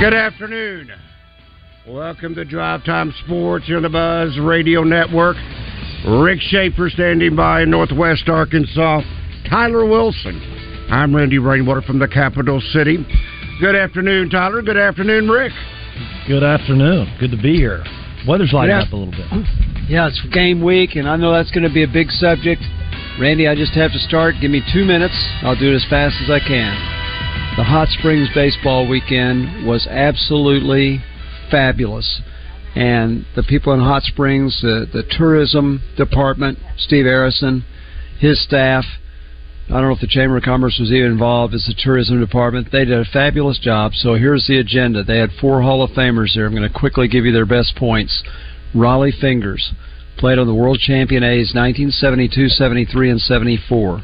Good afternoon. Welcome to Drive Time Sports on the Buzz Radio Network. Rick Shaeffer standing by in Northwest Arkansas. Tyler Wilson. I'm Randy Rainwater from the capital city. Good afternoon, Tyler. Good afternoon, Rick. Good afternoon. Good to be here. Weather's lighting Yeah. up a little bit. Yeah, it's game week, and I know that's going to be a big subject. Randy, I just have to start. Give me two minutes. I'll do it as fast as I can. The Hot Springs baseball weekend was absolutely fabulous. And the people in Hot Springs, the, the tourism department, Steve Arrison, his staff, I don't know if the Chamber of Commerce was even involved as the tourism department. They did a fabulous job. So here's the agenda. They had four Hall of Famers there. I'm going to quickly give you their best points. Rollie Fingers played on the World Champion A's 1972, 73, and 74.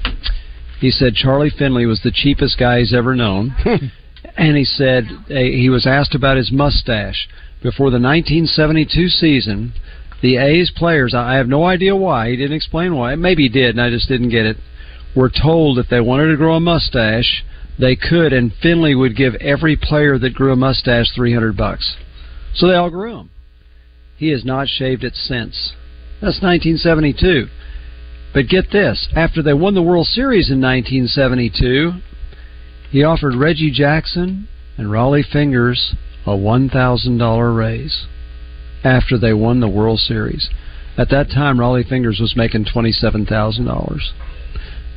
He said Charlie Finley was the cheapest guy he's ever known. and he said uh, he was asked about his mustache before the 1972 season. The A's players, I have no idea why. He didn't explain why. Maybe he did, and I just didn't get it. Were told if they wanted to grow a mustache, they could, and Finley would give every player that grew a mustache 300 bucks. So they all grew them. He has not shaved it since. That's 1972. But get this: after they won the World Series in 1972, he offered Reggie Jackson and Rollie Fingers a $1,000 raise after they won the World Series. At that time, Rollie Fingers was making $27,000.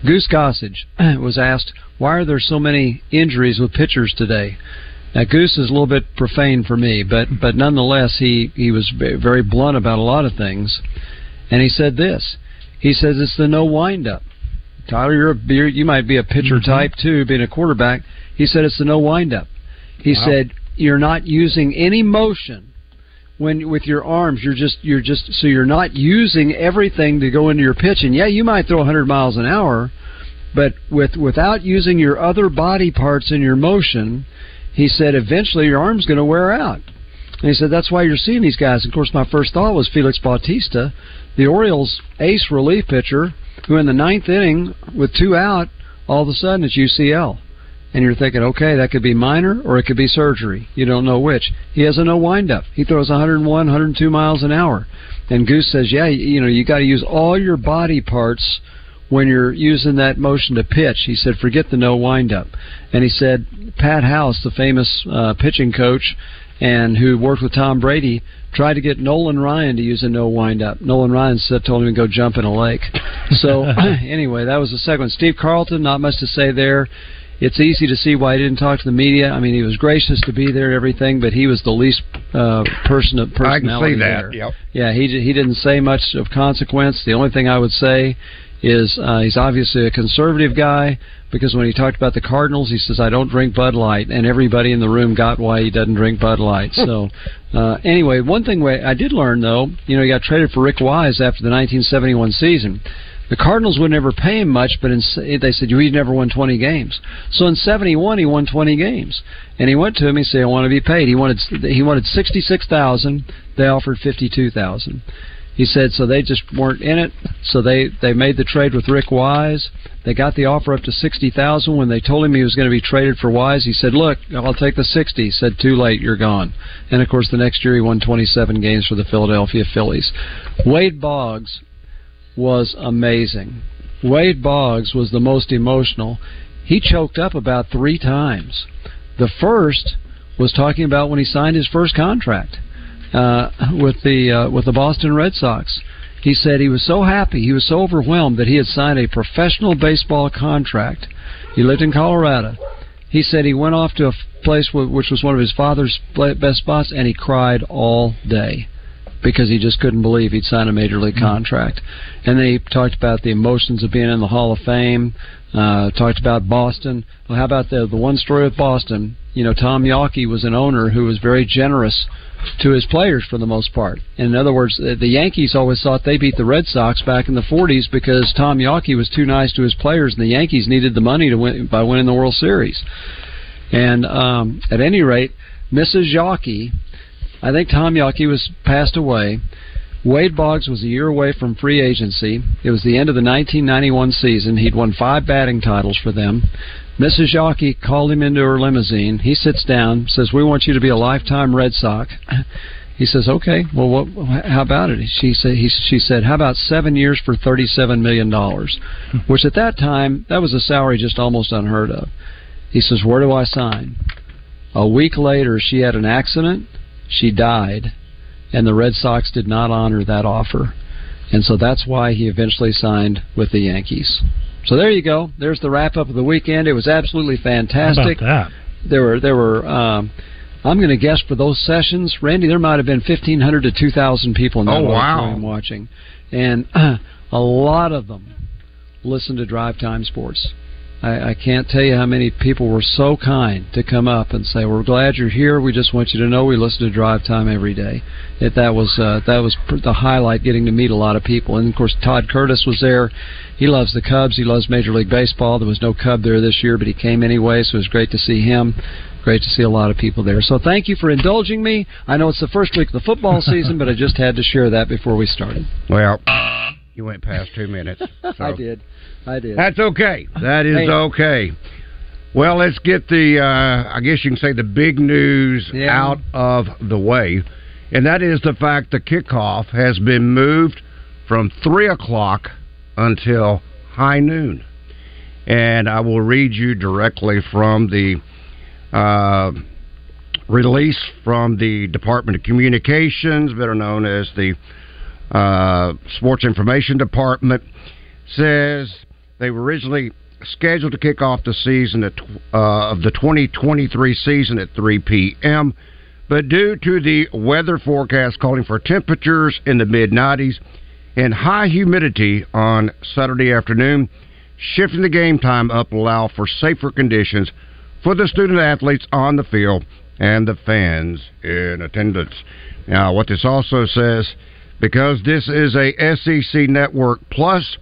Goose Gossage was asked, why are there so many injuries with pitchers today? Now, Goose is a little bit profane for me, but, but nonetheless, he, he was very blunt about a lot of things. And he said this. He says it's the no windup. Tyler, you're, a, you're you might be a pitcher mm-hmm. type too, being a quarterback. He said it's the no windup. He Wow. said you're not using any motion when with your arms. You're just you're just so you're not using everything to go into your pitch. And yeah, you might throw 100 miles an hour, but with without using your other body parts in your motion, he said eventually your arm's going to wear out. And he said that's why you're seeing these guys. Of course, my first thought was Felix Bautista, the Orioles' ace relief pitcher, who in the ninth inning with two out, all of a sudden it's UCL. And you're thinking, okay, that could be minor or it could be surgery. You don't know which. He has a no windup. He throws 101, 102 miles an hour. And Goose says, yeah, you know, you got to use all your body parts when you're using that motion to pitch. He said, forget the no windup. And he said, Pat House, the famous uh, pitching coach, and who worked with Tom Brady, tried to get Nolan Ryan to use a no windup. Nolan Ryan said, told him to go jump in a lake. So anyway, that was the second one. Steve Carlton, not much to say there. It's easy to see why he didn't talk to the media. I mean, he was gracious to be there and everything, but he was the least uh, person of I can personality see that. there. Yep. Yeah, he he didn't say much of consequence. The only thing I would say is uh, he's obviously a conservative guy because when he talked about the Cardinals, he says I don't drink Bud Light, and everybody in the room got why he doesn't drink Bud Light. So uh, anyway, one thing I did learn though, you know, he got traded for Rick Wise after the 1971 season. The Cardinals would never pay him much, but in, they said you never won 20 games. So in '71 he won 20 games, and he went to him. He said, "I want to be paid." He wanted he wanted 66,000. They offered 52,000. He said so they just weren't in it. So they they made the trade with Rick Wise. They got the offer up to sixty thousand. When they told him he was going to be traded for Wise, he said, "Look, I'll take the 60. He said, "Too late, you're gone." And of course, the next year he won 27 games for the Philadelphia Phillies. Wade Boggs was amazing. Wade Boggs was the most emotional. He choked up about three times. The first was talking about when he signed his first contract uh, with the uh, with the Boston Red Sox. He said he was so happy, he was so overwhelmed that he had signed a professional baseball contract. He lived in Colorado. He said he went off to a place which was one of his father's best spots, and he cried all day because he just couldn't believe he'd signed a major league contract. And then he talked about the emotions of being in the Hall of Fame. Uh, talked about Boston. Well, how about the the one story with Boston? You know, Tom Yawkey was an owner who was very generous to his players for the most part. In other words, the Yankees always thought they beat the Red Sox back in the 40s because Tom Yawkey was too nice to his players, and the Yankees needed the money to win by winning the World Series. And um, at any rate, Mrs. Yawkey I think Tom Yawkey was passed away. Wade Boggs was a year away from free agency. It was the end of the 1991 season. He'd won five batting titles for them. Mrs. Yawkey called him into her limousine. He sits down, says, "We want you to be a lifetime Red Sox." He says, "Okay, well, what, how about it?" She said, he, "She said, how about seven years for thirty-seven million dollars?" Which at that time, that was a salary just almost unheard of. He says, "Where do I sign?" A week later, she had an accident she died, and the Red Sox did not honor that offer. And so that's why he eventually signed with the Yankees. So there you go. There's the wrap up of the weekend. It was absolutely fantastic. How about that? There were there were um, I'm going to guess for those sessions, Randy, there might have been 1,500 to 2,000 people in that oh, wow. watching, and uh, a lot of them listened to Drive Time Sports. I, I can't tell you how many people were so kind to come up and say, "We're glad you're here. We just want you to know we listen to Drive Time every day." It, that was uh, that was the highlight, getting to meet a lot of people. And of course, Todd Curtis was there. He loves the Cubs. He loves Major League Baseball. There was no Cub there this year, but he came anyway, so it was great to see him. Great to see a lot of people there. So thank you for indulging me. I know it's the first week of the football season, but I just had to share that before we started. Well, you went past two minutes. So. I did. I did. That's okay. That is okay. Well, let's get the, uh, I guess you can say, the big news yeah. out of the way. And that is the fact the kickoff has been moved from 3 o'clock until high noon. And I will read you directly from the uh, release from the Department of Communications, better known as the uh, Sports Information Department, says they were originally scheduled to kick off the season at, uh, of the 2023 season at 3 p.m., but due to the weather forecast calling for temperatures in the mid 90s and high humidity on Saturday afternoon, shifting the game time up will allow for safer conditions for the student athletes on the field and the fans in attendance. Now, what this also says, because this is a SEC Network Plus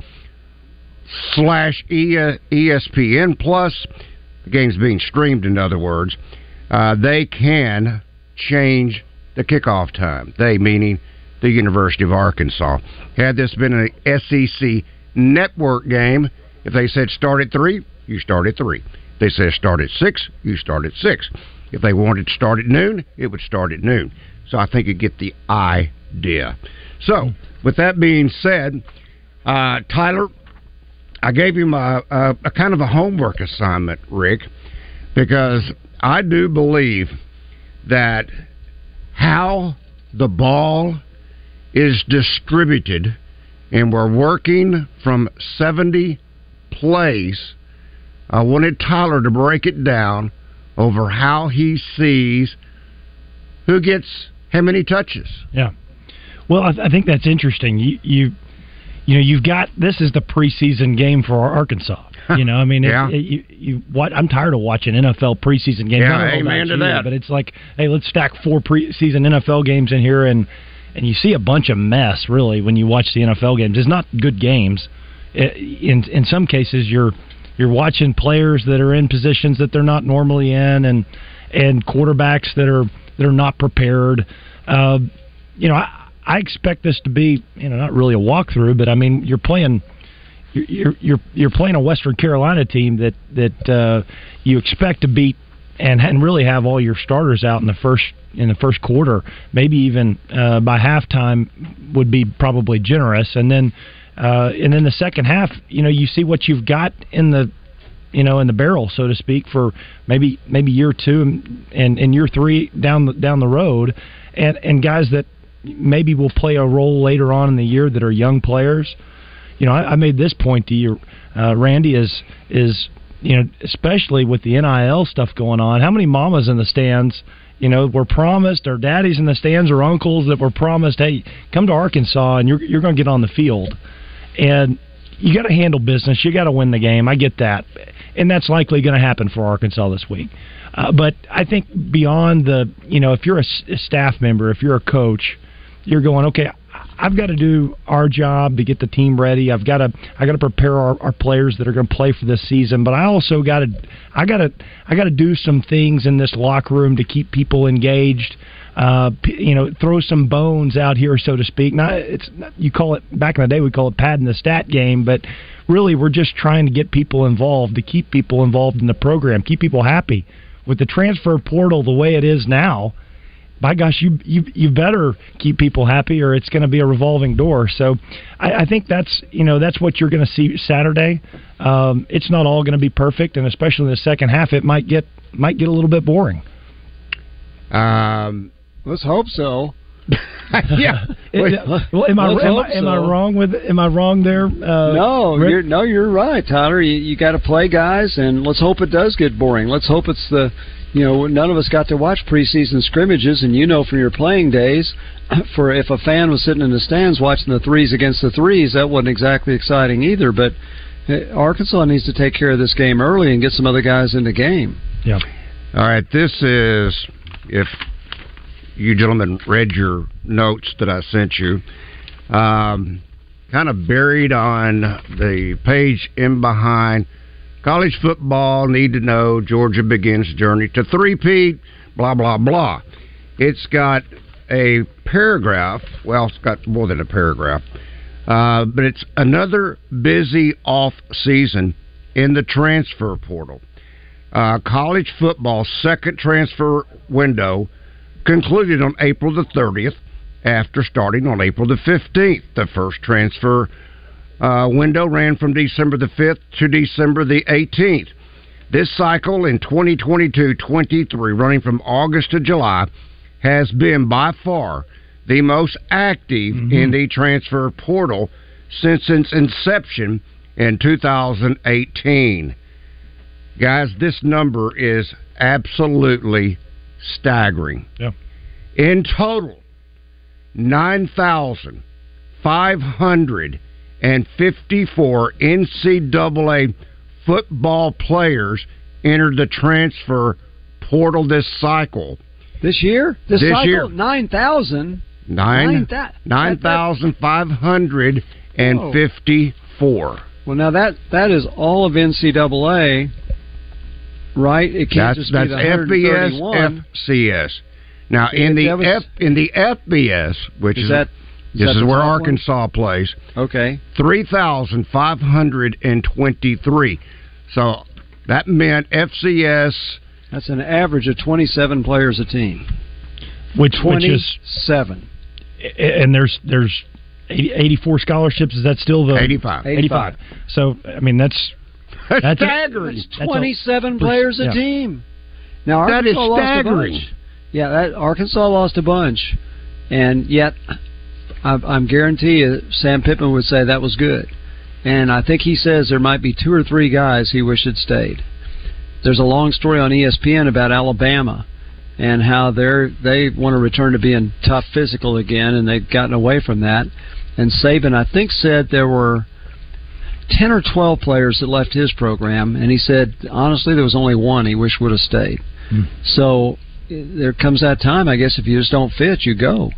slash ESPN Plus. The game's being streamed, in other words. Uh, they can change the kickoff time. They, meaning the University of Arkansas. Had this been an SEC network game, if they said start at 3, you start at 3. If they said start at 6, you start at 6. If they wanted to start at noon, it would start at noon. So I think you get the idea. So, with that being said, uh, Tyler, I gave him a, a, a kind of a homework assignment, Rick, because I do believe that how the ball is distributed, and we're working from 70 plays. I wanted Tyler to break it down over how he sees who gets how many touches. Yeah. Well, I, th- I think that's interesting. You, you you know, you've got this is the preseason game for Arkansas. You know, I mean, yeah. it, it, you, you what? I'm tired of watching NFL preseason games. Yeah, amen to that. But it's like, hey, let's stack four preseason NFL games in here, and and you see a bunch of mess really when you watch the NFL games. It's not good games. In in some cases, you're you're watching players that are in positions that they're not normally in, and and quarterbacks that are that are not prepared. Uh, you know, I, I expect this to be, you know, not really a walkthrough, but I mean, you're playing. You're you're you're playing a Western Carolina team that that uh, you expect to beat and and really have all your starters out in the first in the first quarter, maybe even uh, by halftime would be probably generous, and then Uh, and then the second half, you know, you see what you've got in the you know in the barrel, so to speak, for maybe maybe year two and and, and year three down the down the road, and and guys that maybe will play a role later on in the year that are young players. You know, I, I made this point to you, uh, Randy, is is you know, especially with the NIL stuff going on, how many mamas in the stands, you know, were promised, or daddies in the stands, or uncles that were promised, hey, come to Arkansas and you're you're going to get on the field, and you got to handle business, you got to win the game. I get that, and that's likely going to happen for Arkansas this week. Uh, but I think beyond the, you know, if you're a, a staff member, if you're a coach, you're going, okay, I've got to do our job to get the team ready. I've got to I got to prepare our, our players that are going to play for this season. But I also got to I got to I got to do some things in this locker room to keep people engaged. Uh, you know, throw some bones out here, so to speak. Not it's you call it back in the day we call it padding the stat game, but really we're just trying to get people involved to keep people involved in the program, keep people happy. With the transfer portal the way it is now, by gosh, you you you better keep people happy, or it's going to be a revolving door. So, I, I think that's you know that's what you're going to see Saturday. Um, it's not all going to be perfect, and especially in the second half, it might get might get a little bit boring. Um, let's hope so. yeah. It, well, am I am, I, am I wrong with am I wrong there? Uh, no, Rick? you're no, you're right, Tyler. You, you got to play guys, and let's hope it does get boring. Let's hope it's the you know, none of us got to watch preseason scrimmages, and you know from your playing days, for if a fan was sitting in the stands watching the threes against the threes, that wasn't exactly exciting either. But eh, Arkansas needs to take care of this game early and get some other guys in the game. Yeah. All right. This is if you gentlemen read your notes that I sent you. Um, kind of buried on the page in behind College football need to know Georgia begins journey to three-peat, blah, blah, blah. It's got a paragraph. Well, it's got more than a paragraph. Uh, but it's another busy off season in the transfer portal. Uh, college football second transfer window concluded on April the 30th after starting on April the 15th. The first transfer uh, window ran from December the 5th to December the 18th. This cycle in 2022 23, running from August to July, has been by far the most active mm-hmm. in the transfer portal since its inception in 2018. Guys, this number is absolutely staggering. Yeah. In total, 9,500 and 54 NCAA football players entered the transfer portal this cycle. This year? This, this year. 9,000? Nine, 9,554. Well, now that that is all of NCAA, right? It can't that's, just that's be the FBS, FCS. Now in the F in the FBS, which is, is that is this is where Arkansas one? plays. Okay. 3,523. So that meant FCS. That's an average of 27 players a team. Which, which is seven. And there's there's 84 scholarships. Is that still the 85? 85. So I mean that's that's, that's staggering. A, that's 27 that's a, players a yeah. team. Now Arkansas that is staggering. Lost a bunch. Yeah, that Arkansas lost a bunch, and yet I, I'm guarantee you, Sam Pittman would say that was good. And I think he says there might be two or three guys he wished had stayed. There's a long story on ESPN about Alabama and how they're they want to return to being tough physical again, and they've gotten away from that. And Saban, I think, said there were ten or twelve players that left his program, and he said honestly there was only one he wished would have stayed. Hmm. So there comes that time, I guess, if you just don't fit, you go.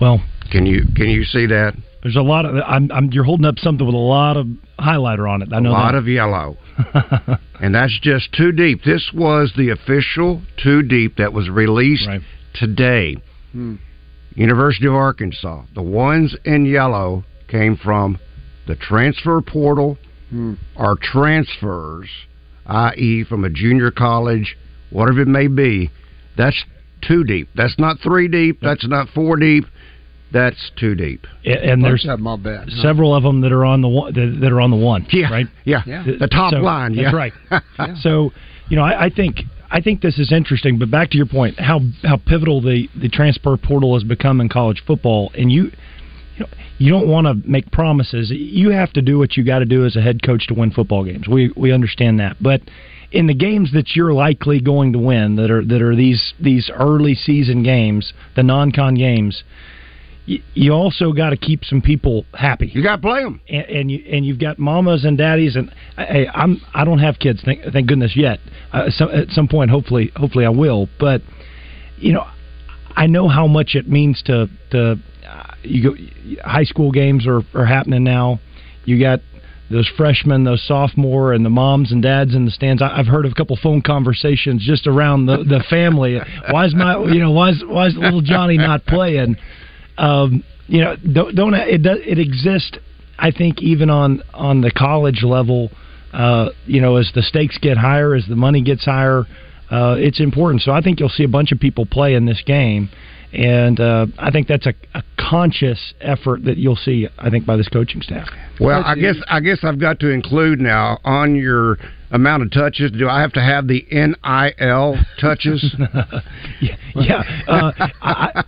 Well, can you can you see that? There's a lot of I'm, I'm you're holding up something with a lot of highlighter on it. I know a lot that. of yellow, and that's just too deep. This was the official two deep that was released right. today. Hmm. University of Arkansas. The ones in yellow came from the transfer portal hmm. or transfers, i.e., from a junior college, whatever it may be. That's two deep. That's not three deep. That's not four deep. That's too deep. And there's my bet, huh? several of them that are on the one that, that are on the one. Yeah, right. Yeah, yeah. the top so, line. Yeah, that's right. yeah. So, you know, I, I think I think this is interesting. But back to your point, how how pivotal the the transfer portal has become in college football, and you. You, know, you don't want to make promises. You have to do what you got to do as a head coach to win football games. We we understand that, but in the games that you're likely going to win, that are that are these these early season games, the non-con games, you, also got to keep some people happy. You got to play them, and, and you and you've got mamas and daddies. And hey, I'm I don't have kids, thank, thank goodness yet. Uh, so, at some point, hopefully, hopefully I will. But you know, I know how much it means to to uh, you go. High school games are are happening now. You got those freshmen, those sophomore, and the moms and dads in the stands. I, have heard of a couple phone conversations just around the the family. Why is my you know why is why is little Johnny not playing? Um, you know, don't, don't it does it exists? I think even on on the college level, uh, you know, as the stakes get higher, as the money gets higher, uh, it's important. So I think you'll see a bunch of people play in this game, and uh, I think that's a, a conscious effort that you'll see. I think by this coaching staff. Well, I guess I guess I've got to include now on your amount of touches. Do I have to have the NIL touches? yeah, yeah. Uh, I,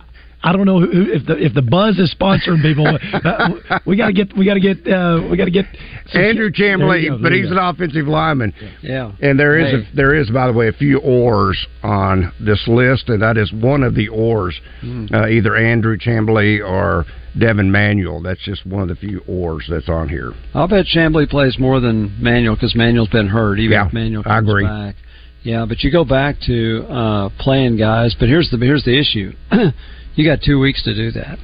I don't know who, if the if the buzz is sponsoring people. Uh, we got to get we got to get uh, we got to get Andrew Chamblee, but he's an offensive lineman. Yeah, and there is hey. a, there is by the way a few oars on this list, and that is one of the oars, mm. uh, either Andrew Chamblee or Devin Manuel. That's just one of the few oars that's on here. I'll bet Chamblee plays more than Manuel because Manuel's been hurt. Even yeah, if Manuel comes I agree. back. Yeah, but you go back to uh, playing guys. But here's the here's the issue. You got two weeks to do that.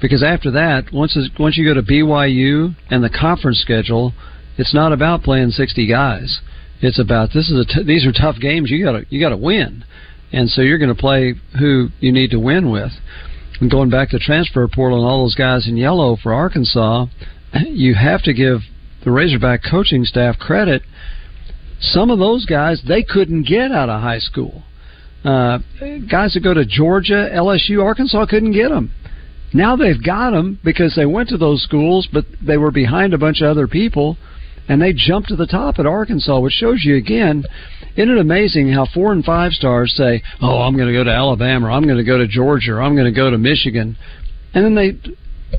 Because after that, once once you go to BYU and the conference schedule, it's not about playing 60 guys. It's about this is a t- these are tough games. You got to you got to win, and so you're going to play who you need to win with. And going back to transfer portal and all those guys in yellow for Arkansas, you have to give the Razorback coaching staff credit. Some of those guys they couldn't get out of high school. Uh, guys that go to Georgia, LSU, Arkansas couldn't get them. Now they've got them because they went to those schools, but they were behind a bunch of other people, and they jumped to the top at Arkansas, which shows you again. Isn't it amazing how four and five stars say, "Oh, I'm going to go to Alabama, or I'm going to go to Georgia, or I'm going to go to Michigan," and then they.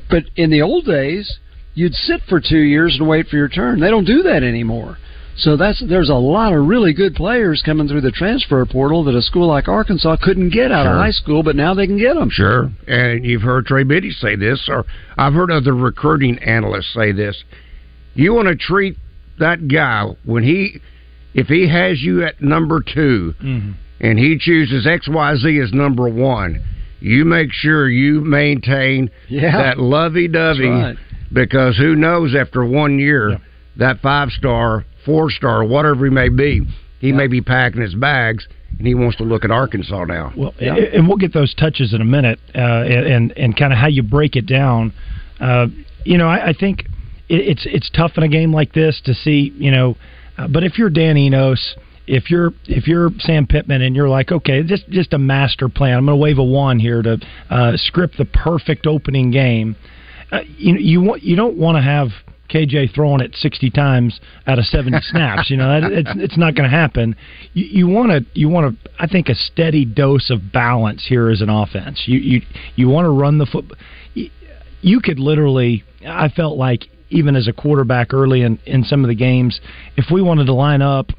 But in the old days, you'd sit for two years and wait for your turn. They don't do that anymore. So that's there's a lot of really good players coming through the transfer portal that a school like Arkansas couldn't get out sure. of high school, but now they can get them. Sure, and you've heard Trey Biddy say this, or I've heard other recruiting analysts say this. You want to treat that guy when he, if he has you at number 2 mm-hmm. and he chooses X Y Z as number one, you make sure you maintain yeah. that lovey dovey right. because who knows after one year. Yeah. That five star four star, whatever he may be, he may be packing his bags and he wants to look at Arkansas now. Well, yeah. and we'll get those touches in a minute, uh, and and kind of how you break it down. Uh, you know, I, I think it's it's tough in a game like this to see. You know, uh, but if you're Dan Enos, if you're if you're Sam Pittman and you're like, okay, just just a master plan. I'm going to wave a wand here to uh, script the perfect opening game. Uh, you you want you don't want to have KJ throwing it 60 times out of 70 snaps. You know, that, it's it's not going to happen. You want to you want to I think a steady dose of balance here as an offense. You you you want to run the foot. You, you could literally. I felt like even as a quarterback early in in some of the games, if we wanted to line up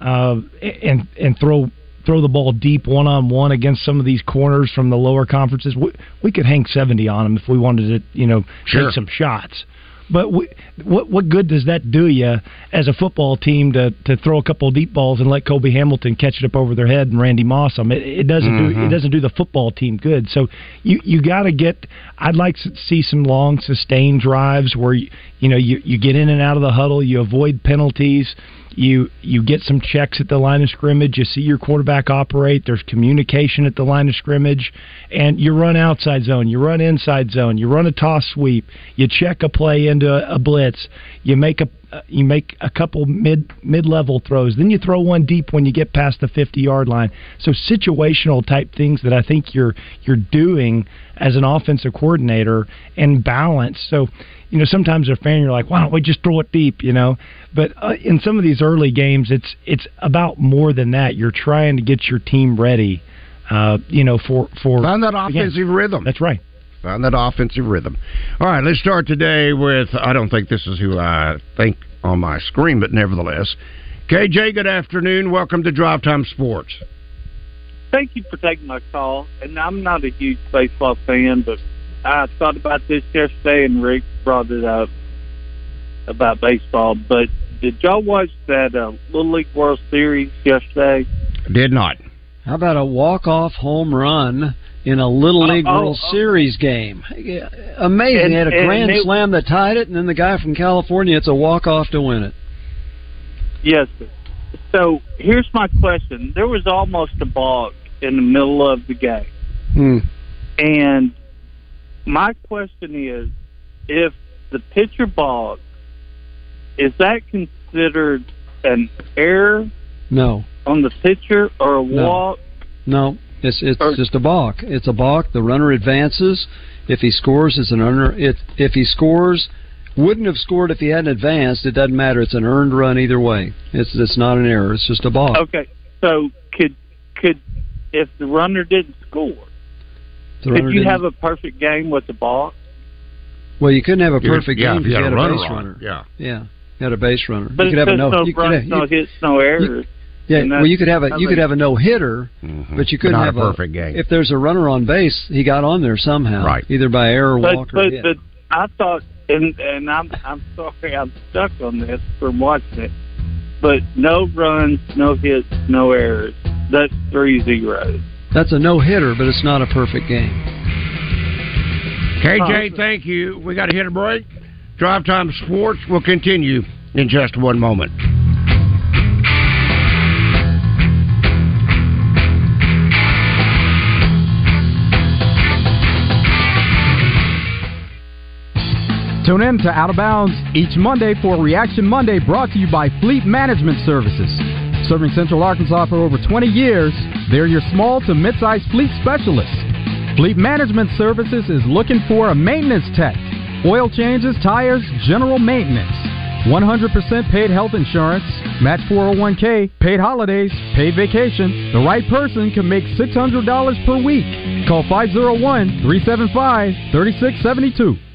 uh, and and throw throw the ball deep one on one against some of these corners from the lower conferences, we, we could hang 70 on them if we wanted to, you know, sure. take some shots. But we, what what good does that do you as a football team to to throw a couple of deep balls and let Kobe Hamilton catch it up over their head and Randy Moss them? It, it doesn't mm-hmm. do it mm-hmm. doesn't do the football team good. So you you got to get. I'd like to see some long sustained drives where you, you know you you get in and out of the huddle, you avoid penalties you you get some checks at the line of scrimmage. You see your quarterback operate. There's communication at the line of scrimmage, and you run outside zone. You run inside zone. You run a toss sweep. You check a play into a, blitz. You make a uh, you make a couple mid mid level throws, then you throw one deep when you get past the fifty yard line. So situational type things that I think you're you're doing as an offensive coordinator and balance. So you know, sometimes a fan you're like, why don't we just throw it deep, you know? But uh, in some of these early games, it's it's about more than that. You're trying to get your team ready, uh, you know, for for find that offensive rhythm. That's right. Find that offensive rhythm. All right, let's start today with. I don't think this is who I think on my screen, but nevertheless, KJ. Good afternoon. Welcome to Drive Time Sports. Thank you for taking my call. And I'm not a huge baseball fan, but I thought about this yesterday, and Rick brought it up about baseball. But did y'all watch that uh, Little League World Series yesterday? Did not. How about a walk-off home run in a Little League oh, World oh, Series game? Amazing! And, they had a grand slam that tied it, and then the guy from California, it's a walk-off to win it. Yes. So here's my question: There was almost a balk in the middle of the game, hmm. and my question is, if the pitcher balks, is that considered an error? No. On the pitcher or a no. walk? No, it's it's or, just a balk. It's a balk. The runner advances. If he scores, it's an earner. If if he scores, wouldn't have scored if he hadn't advanced. It doesn't matter. It's an earned run either way. It's it's not an error. It's just a balk. Okay. So could could if the runner didn't score, could you have a perfect game with the balk? Well, you couldn't have a perfect yeah, game if you had, had a, runner base runner. Yeah, yeah, you had a base runner. But you could have a no, no you runs, could have, no hits, no errors. Yeah, well, you could have a you could have a no hitter, mm-hmm. but you couldn't but have a perfect a, game. If there's a runner on base, he got on there somehow, right? Either by error, but, walk, but, or hit. But I thought, and and I'm I'm sorry, I'm stuck on this from watching it. But no runs, no hits, no errors. That's three zeros. That's a no hitter, but it's not a perfect game. KJ, thank you. We got to hit a break. Drive Time Sports will continue in just one moment. Tune in to Out of Bounds each Monday for Reaction Monday brought to you by Fleet Management Services. Serving Central Arkansas for over 20 years, they're your small to mid-sized fleet specialists. Fleet Management Services is looking for a maintenance tech. Oil changes, tires, general maintenance. 100% paid health insurance, match 401k, paid holidays, paid vacation. The right person can make $600 per week. Call 501 375 3672.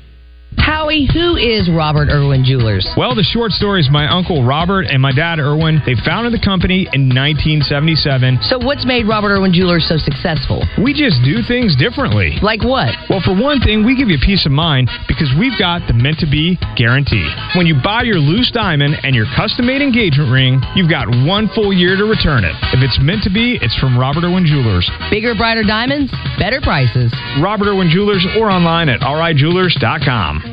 Howie, who is Robert Irwin Jewelers? Well, the short story is my uncle Robert and my dad Irwin. They founded the company in 1977. So, what's made Robert Irwin Jewelers so successful? We just do things differently. Like what? Well, for one thing, we give you peace of mind because we've got the meant to be guarantee. When you buy your loose diamond and your custom made engagement ring, you've got one full year to return it. If it's meant to be, it's from Robert Irwin Jewelers. Bigger, brighter diamonds, better prices. Robert Irwin Jewelers or online at rijewelers.com.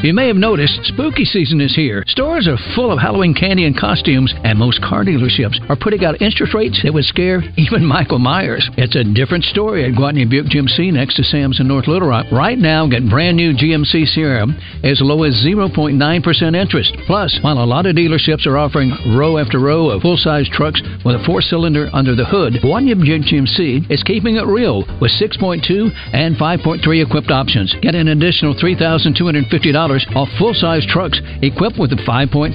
You may have noticed spooky season is here. Stores are full of Halloween candy and costumes, and most car dealerships are putting out interest rates that would scare even Michael Myers. It's a different story at Gwatney Buick GMC next to Sam's in North Little Rock. Right now, get brand new GMC Sierra as low as 0.9% interest. Plus, while a lot of dealerships are offering row after row of full size trucks with a four cylinder under the hood, Gwatney Buick GMC is keeping it real with 6.2 and 5.3 equipped options. Get an additional $3,250 off full size trucks equipped with the 5.3.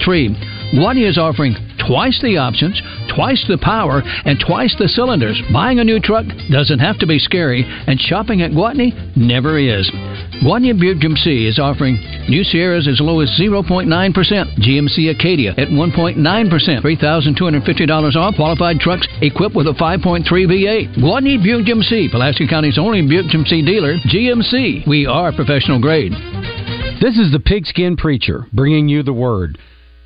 Gwatney is offering twice the options, twice the power, and twice the cylinders. Buying a new truck doesn't have to be scary, and shopping at Gwatney never is. Gwatney Buick GMC is offering new Sierras as low as 0.9%, GMC Acadia at 1.9%, $3,250 off qualified trucks equipped with a 5.3 V8. Gwatney Buick GMC, Pulaski County's only Buick GMC dealer, GMC. We are professional grade. This is the Pigskin Preacher bringing you the word.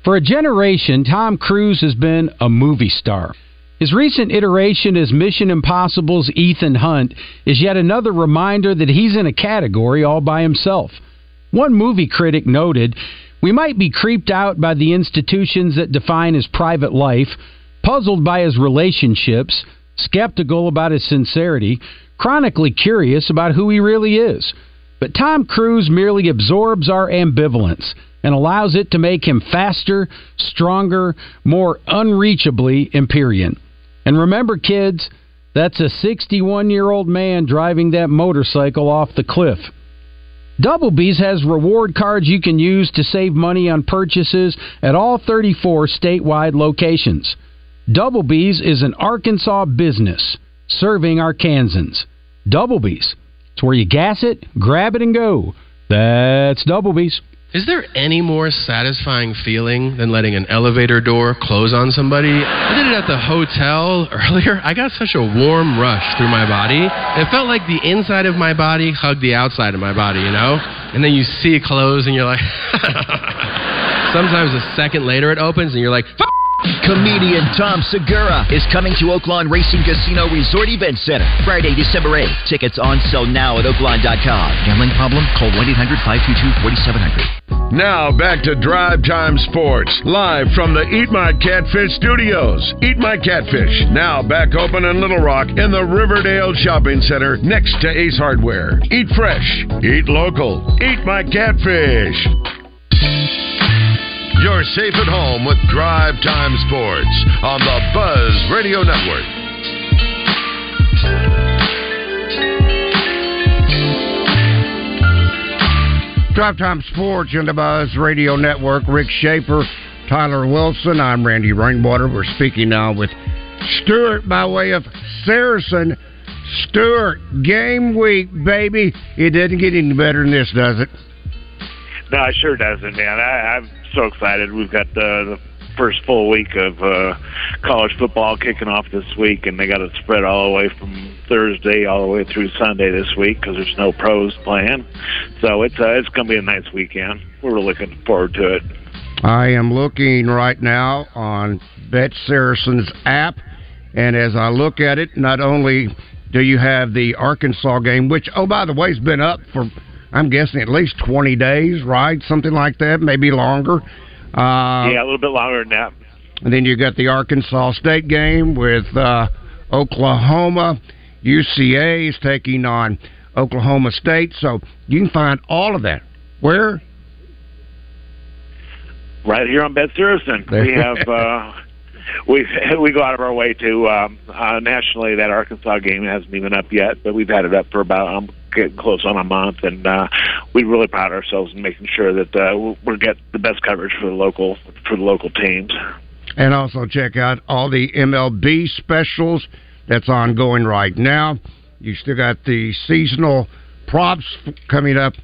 For a generation, Tom Cruise has been a movie star. His recent iteration as Mission Impossible's Ethan Hunt is yet another reminder that he's in a category all by himself. One movie critic noted, We might be creeped out by the institutions that define his private life, puzzled by his relationships, skeptical about his sincerity, chronically curious about who he really is. But Tom Cruise merely absorbs our ambivalence. and allows it to make him faster, stronger, more unreachably Empyrean. And remember, kids, that's a 61 year old man driving that motorcycle off the cliff. Double B's has reward cards you can use to save money on purchases at all 34 statewide locations. Double B's is an Arkansas business serving Arkansans. Double B's. It's where you gas it, grab it, and go. That's Double B's. Is there any more satisfying feeling than letting an elevator door close on somebody? I did it at the hotel earlier. I got such a warm rush through my body. It felt like the inside of my body hugged the outside of my body, you know? And then you see it close and you're like, sometimes a second later it opens and you're like, Comedian Tom Segura is coming to Oaklawn Racing Casino Resort Event Center Friday, December 8th. Tickets on sale now at oaklawn.com. Gambling problem? Call 1 800 522 4700. Now back to Drive Time Sports, live from the Eat My Catfish studios. Eat My Catfish, now back open in Little Rock in the Riverdale Shopping Center next to Ace Hardware. Eat fresh, eat local, eat my catfish. You're safe at home with Drive Time Sports on the Buzz Radio Network. Drive Time Sports on the Buzz Radio Network. Rick Shaeffer, Tyler Wilson. I'm Randy Rainwater. We're speaking now with Stewart by way of Saracen. Stewart, game week, baby. It doesn't get any better than this, does it? No, it sure doesn't, man. I, I'm so excited. We've got the, the first full week of uh, college football kicking off this week, and they got it spread all the way from Thursday all the way through Sunday this week because there's no pros playing. So it's uh, it's going to be a nice weekend. We're looking forward to it. I am looking right now on Bet Saracen's app, and as I look at it, not only do you have the Arkansas game, which, oh, by the way, has been up for, I'm guessing, at least 20 days, right? Something like that, maybe longer. Uh, yeah, a little bit longer than that. And then you got the Arkansas State game with uh, Oklahoma. UCA is taking on Oklahoma State. So you can find all of that. Where? Right here on Saracen. We have. Uh, we we go out of our way to um, uh, nationally. That Arkansas game hasn't even up yet, but we've had it up for about um, getting close on a month, and uh, we really pride ourselves in making sure that uh, we get the best coverage for the local for the local teams. And also check out all the MLB specials that's ongoing right now. You still got the seasonal props coming up.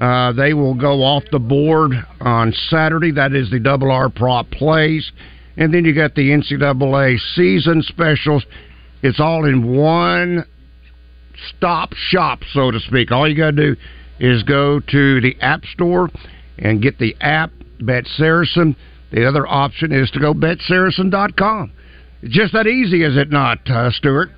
Uh, they will go off the board on Saturday. That is the double R prop plays. And then you got the NCAA season specials. It's all in one stop shop, so to speak. All you got to do is go to the App Store and get the app, Bet Saracen. The other option is to go betsaracen.com. It's just that easy, is it not, uh, Stewart?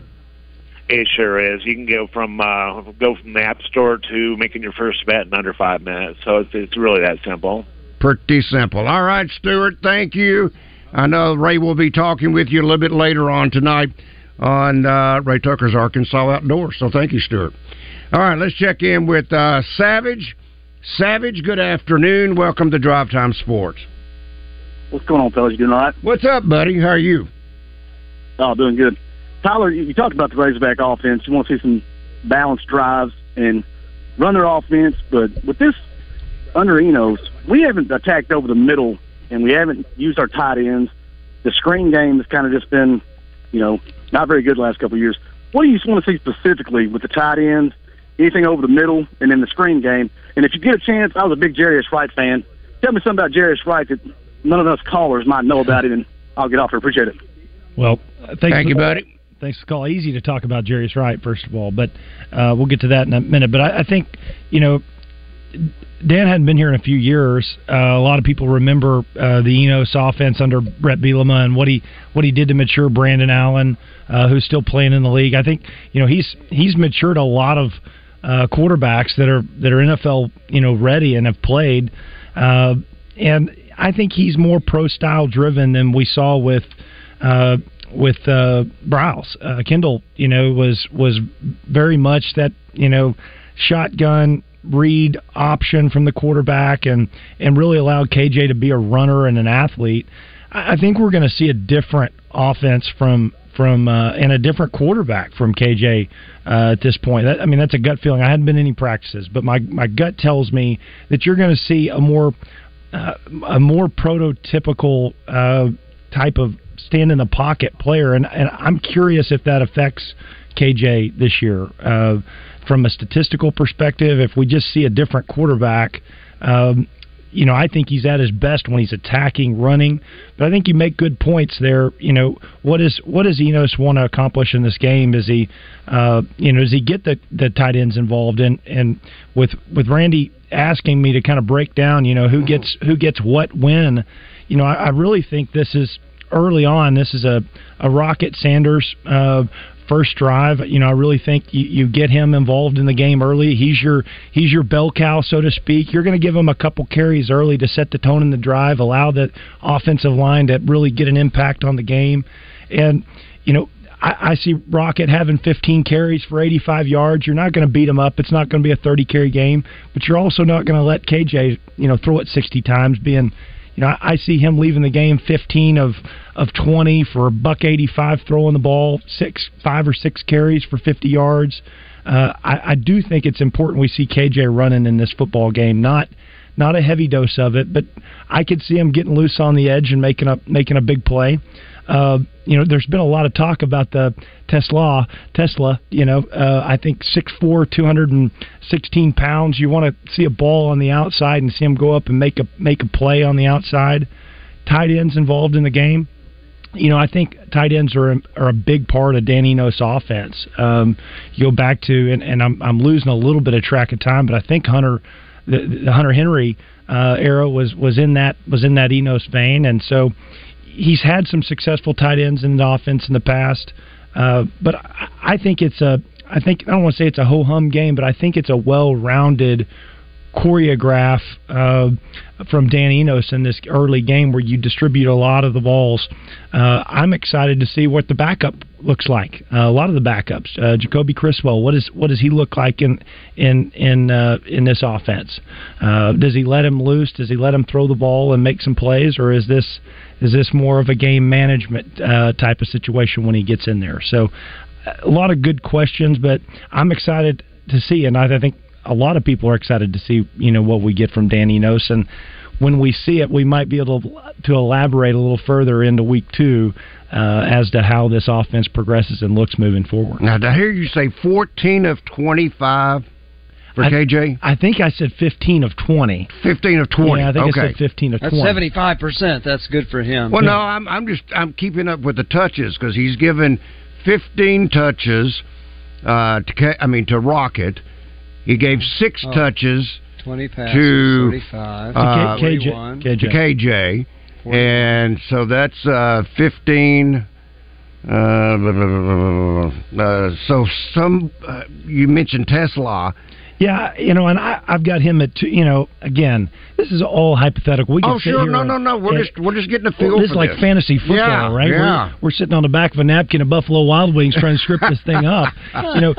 It sure is. You can go from uh, go from the App Store to making your first bet in under five minutes. So it's it's really that simple. Pretty simple. All right, Stuart. Thank you. I know Ray will be talking with you a little bit later on tonight on uh, Ray Tucker's Arkansas Outdoors. So thank you, Stewart. All right, let's check in with uh, Savage. Savage, good afternoon. Welcome to Drive Time Sports. What's going on, fellas? You doing all right? What's up, buddy? How are you? Oh, doing good. Tyler, you, you talked about the Razorback offense. You want to see some balanced drives and run their offense, but with this under Enos, we haven't attacked over the middle and we haven't used our tight ends. The screen game has kind of just been, you know, not very good the last couple of years. What do you want to see specifically with the tight ends, anything over the middle, and then the screen game? And if you get a chance, I was a big Jarius Wright fan. Tell me something about Jarius Wright that none of us callers might know about it, and I'll get off here. Appreciate it. Well, uh, thanks Thank you, the- buddy. Thanks for the call. Easy to talk about Jarius Wright, first of all, but uh, we'll get to that in a minute. But I, I think, you know, Dan hadn't been here in a few years. Uh, a lot of people remember uh, the Enos offense under Bret Bielema and what he what he did to mature Brandon Allen, uh, who's still playing in the league. I think you know he's he's matured a lot of uh, quarterbacks that are that are NFL you know ready and have played, uh, and I think he's more pro style driven than we saw with. Uh, with uh, Briles, uh, Kendal, you know, was was very much that you know shotgun read option from the quarterback and and really allowed KJ to be a runner and an athlete, I, I think we're going to see a different offense from from uh, and a different quarterback from KJ uh, at this point. That, I mean, that's a gut feeling. I hadn't been any practices, but my my gut tells me that you're going to see a more uh, a more prototypical uh, type of stand in the pocket player, and, and I'm curious if that affects KJ this year uh, from a statistical perspective. If we just see a different quarterback. Um, you know, I think he's at his best when he's attacking, running. But I think you make good points there. You know, what is what does Enos want to accomplish in this game? Is he, uh, you know, does he get the the tight ends involved? And and with with Randy asking me to kind of break down, you know, who gets who gets what when. You know, I, I really think this is early on. This is a a Rocket Sanders uh, first drive. You know, I really think you, you get him involved in the game early. He's your he's your bell cow, so to speak. You're going to give him a couple carries early to set the tone in the drive, allow the offensive line to really get an impact on the game, and you know. I, I see Rocket having 15 carries for 85 yards. You're not going to beat him up. It's not going to be a 30 carry game, but you're also not going to let KJ, you know, throw it 60 times, being you know, I, I see him leaving the game 15 of of 20 for a buck 85 throwing the ball, six, five or six carries for 50 yards. Uh, I, I do think it's important we see KJ running in this football game. Not not a heavy dose of it, but I could see him getting loose on the edge and making a making a big play. Uh, you know, there's been a lot of talk about the TeSlaa. TeSlaa, you know, uh, I think 6'4", 216 pounds. You want to see a ball on the outside and see him go up and make a make a play on the outside. Tight ends involved in the game. You know, I think tight ends are are a big part of Dan Enos' offense. Um, you go back to, and, and I'm I'm losing a little bit of track of time, but I think Hunter, the, the Hunter Henry uh, era was was in that was in that Enos vein, and so he's had some successful tight ends in the offense in the past, uh, but I, think it's a I think I don't want to say it's a ho hum game, but I think it's a well rounded choreograph uh, from Dan Enos in this early game where you distribute a lot of the balls. Uh, I'm excited to see what the backup looks like. Uh, a lot of the backups, uh, Jacoby Criswell. What is what does he look like in in in uh, in this offense? Uh, does he let him loose? Does he let him throw the ball and make some plays, or is this is this more of a game management type of situation when he gets in there? So. A lot of good questions, but I'm excited to see, and I think a lot of people are excited to see you know what we get from Dan Enos, and when we see it, we might be able to elaborate a little further into week two uh, as to how this offense progresses and looks moving forward. Now, to hear you say 14 of 25 for I, KJ? I think I said 15 of 20. 15 of 20. Yeah, I think okay. I said 15 of That's 20. seventy five percent. That's good for him. Well, no, I'm I'm just I'm keeping up with the touches because he's given 15 touches uh, to K, I mean to Rocket. He gave six Oh. touches 20 passes, to 35, uh, To K- KJ. KJ. to KJ, and so that's uh, 15. Uh, blah, blah, blah, blah, blah, blah. uh, so some uh, you mentioned TeSlaa. Yeah, you know, and I, I've got him at two. You know, again, this is all hypothetical. We can Oh, sure. No, and- no, no. We're and- just we're just getting a feel Well, this for is like this. fantasy football, Yeah, right? Yeah. We're, we're sitting on the back of a napkin of Buffalo Wild Wings trying to script this thing up. You know,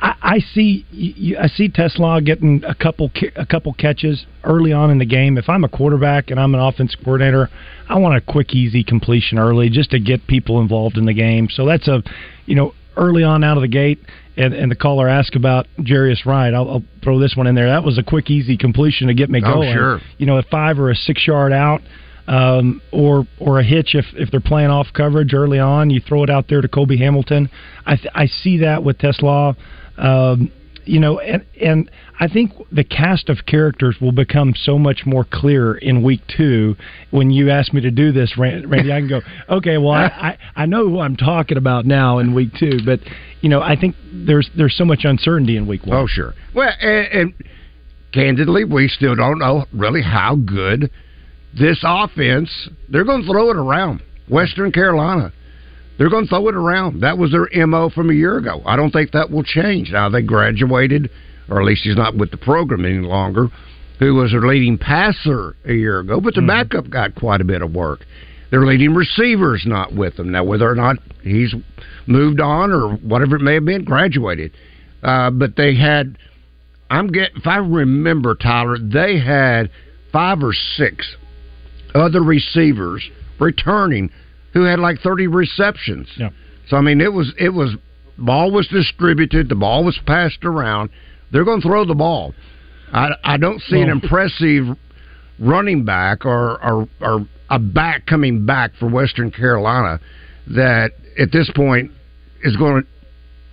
I, I see you, I see TeSlaa getting a couple a couple catches early on in the game. If I'm a quarterback and I'm an offense coordinator, I want a quick, easy completion early just to get people involved in the game. So that's a, you know, early on out of the gate. And, and the caller asked about Jarius Wright. I'll, I'll throw this one in there. That was a quick, easy completion to get me going. Oh, going. sure. You know, a five or a six yard out um, or or a hitch if if they're playing off coverage early on. You throw it out there to Kobe Hamilton. I th- I see that with TeSlaa. Um, you know, and and I think the cast of characters will become so much more clear in week two. When you ask me to do this, Randy, I can go, okay, well, I, I I know who I'm talking about now in week two, but you know, I think there's there's so much uncertainty in week one. Oh, sure. Well, and, and candidly, we still don't know really how good this offense. They're going to throw it around. Western Carolina. They're going to throw it around. That was their mo from a year ago. I don't think that will change. Now they graduated, or at least he's not with the program any longer. Who was their leading passer a year ago? But the backup got quite a bit of work. Their leading receiver's not with them now. Whether or not he's moved on or whatever it may have been, graduated. Uh, but they had I'm getting. If I remember, Tyler, they had five or six other receivers returning who had like 30 receptions. Yeah. So I mean, it was it was ball was distributed, the ball was passed around. They're going to throw the ball. I I don't see an impressive running back or, or or a back coming back for Western Carolina that at this point is going to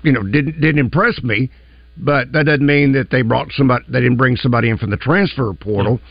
you know didn't didn't impress me. But that doesn't mean that they brought somebody. They didn't bring somebody in from the transfer portal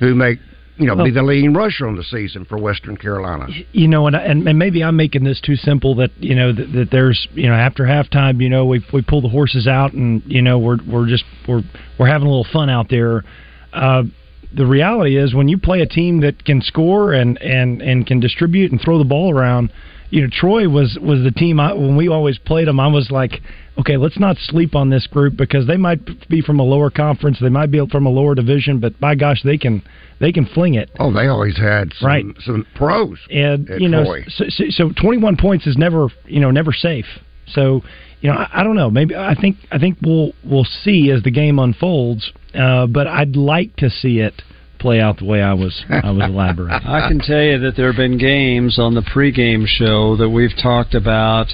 who make you know be the leading rusher on the season for Western Carolina. you know, and, and and maybe I'm making this too simple. That you know that, that there's you know after halftime, you know we we pull the horses out, and you know we're we're just we're we're having a little fun out there. Uh, the reality is when you play a team that can score and and and can distribute and throw the ball around. You know, Troy was was the team. I, when we always played them, I was like, okay, let's not sleep on this group because they might be from a lower conference, they might be from a lower division, but by gosh, they can they can fling it. Oh, they always had some, Right. some pros. and you know, Troy. so, so, so 21 points is never you know never safe. So you know, I, I don't know. Maybe I think I think we'll we'll see as the game unfolds. Uh, but I'd like to see it play out the way I was I was elaborating. I can tell you that there have been games on the pregame show that we've talked about.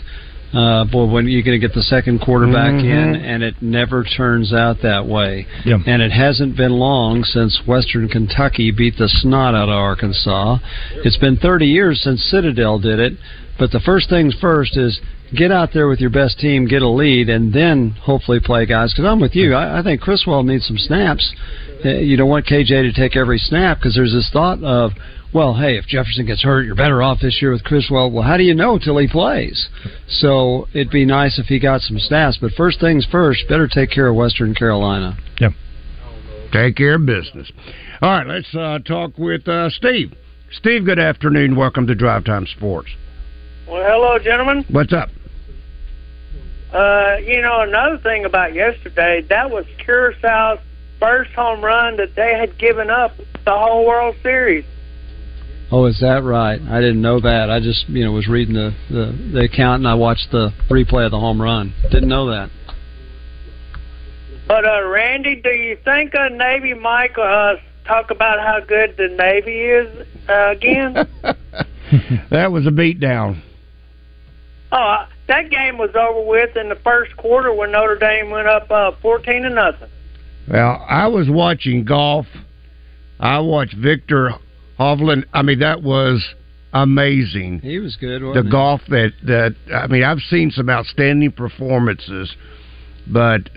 Uh, boy, when you're going to get the second quarterback Mhm. in, and it never turns out that way. Yeah. And it hasn't been long since Western Kentucky beat the snot out of Arkansas. It's been 30 years since Citadel did it. But the first things first is get out there with your best team, get a lead, and then hopefully play guys. Because I'm with you. I, I think Criswell needs some snaps. Uh, You don't want KJ to take every snap because there's this thought of, well, hey, if Jefferson gets hurt, you're better off this year with Criswell. Well, well, how do you know till he plays? So it'd be nice if he got some snaps. But first things first, better take care of Western Carolina. Yeah. Take care of business. All right, let's uh, talk with uh, Steve. Steve, good afternoon. Welcome to Drive Time Sports. Well, hello, gentlemen. What's up? Uh, you know, another thing about yesterday, that was Curaçao's first home run that they had given up the whole World Series. Oh, is that right? I didn't know that. I just, you know, was reading the, the, the account and I watched the replay of the home run. Didn't know that. But, uh, Randy, do you think uh, Navy might uh, talk about how good the Navy is uh, again? That was a beatdown. oh, uh, that game was over with in the first quarter when Notre Dame went up uh, 14 to nothing. Well, I was watching golf. I watched Viktor Hovland. I mean, that was amazing. He was good, the he? golf that that I mean, I've seen some outstanding performances, but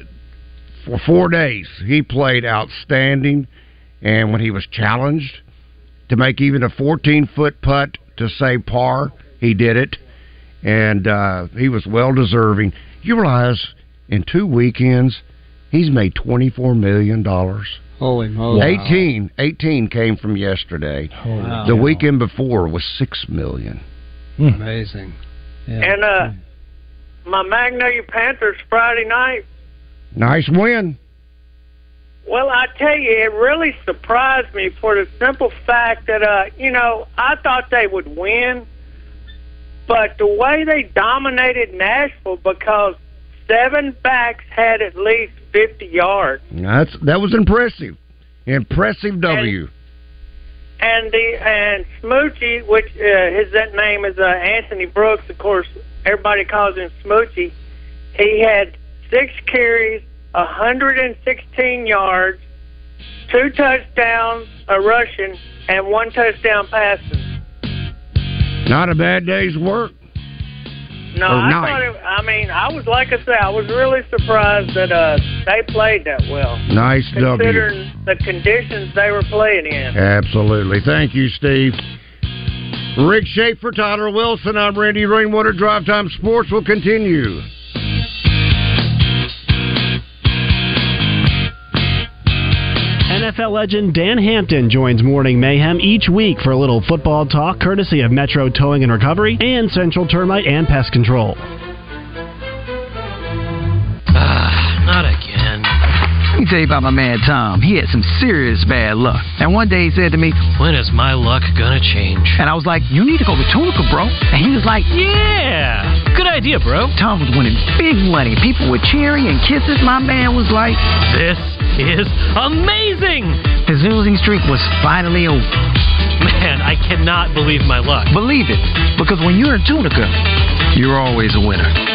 for four days he played outstanding. And when he was challenged to make even a 14 foot putt to save par, he did it, and uh, he was well deserving. You realize in two weekends he's made 24 million dollars. Holy moly. 18, 18 came from yesterday. Wow. The weekend before was six million. Amazing. Yeah. And uh, my Magnolia Panthers Friday night Nice win. Well, I tell you, it really surprised me for the simple fact that, uh, you know, I thought they would win, but the way they dominated Nashville because seven backs had at least 50 yards. That's that was impressive. Impressive W. And the and Smoochie, which uh, his that name is uh, Anthony Brooks, of course, everybody calls him Smoochie. He had six carries, 116 yards, two touchdowns, a rushing, and one touchdown passing. Not a bad day's work. No, Or I night. thought it. I mean, I was like I say, I was really surprised that uh they played that well, Nice W. considering the conditions they were playing in. Absolutely. Thank you, Steve. Rick Shaeffer, Tyler Wilson, I'm Randy Rainwater. Drive Time Sports will continue. NFL legend Dan Hampton joins Morning Mayhem each week for a little football talk courtesy of Metro Towing and Recovery and Central Termite and Pest Control. Again. me tell you about my man Tom. He had some serious bad luck. And one day he said to me, When is my luck gonna change? And I was like, You need to go to Tunica, bro. And he was like, Yeah, good idea, bro. Tom was winning big money. People were cheering and kisses. My man was like, This is amazing. His losing streak was finally over. Man, I cannot believe my luck. Believe it, because when you're in Tunica, you're always a winner.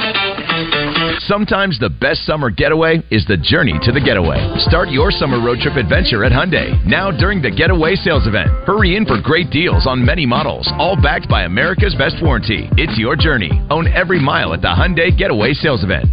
Sometimes the best summer getaway is the journey to the getaway. Start your summer road trip adventure at Hyundai. Now during the Getaway Sales Event. Hurry in for great deals on many models, all backed by America's best warranty. It's your journey. Own every mile at the Hyundai Getaway Sales Event.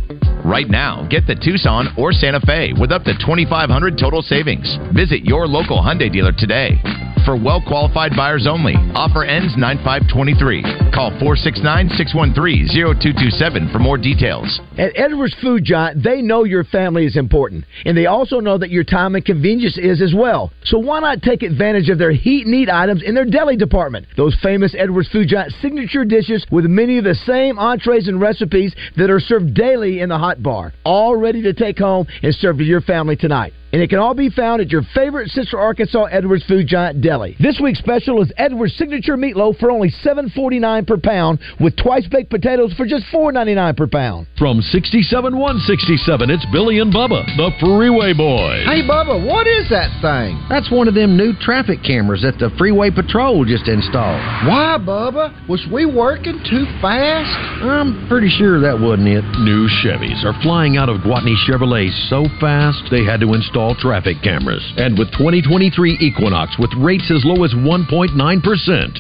Right now, get the Tucson or Santa Fe with up to 2500 total savings. Visit your local Hyundai dealer today. For well qualified buyers only. Offer ends 9523. Call 469 613 0227 for more details. At Edwards Food Giant, they know your family is important, and they also know that your time and convenience is as well. So why not take advantage of their heat and eat items in their deli department? Those famous Edwards Food Giant signature dishes with many of the same entrees and recipes that are served daily in the hot bar, all ready to take home and serve to your family tonight and it can all be found at your favorite Central Arkansas Edwards Food Giant Deli. This week's special is Edwards Signature Meatloaf for only $7.49 per pound, with twice baked potatoes for just $4.99 per pound. From 67 167, it's Billy and Bubba, the Freeway Boys. Hey, Bubba, what is that thing? That's one of them new traffic cameras that the Freeway Patrol just installed. Why, Bubba? Was we working too fast? I'm pretty sure that wasn't it. New Chevys are flying out of Gwatney Chevrolet so fast they had to install traffic cameras. And with 2023 Equinox with rates as low as 1.9%,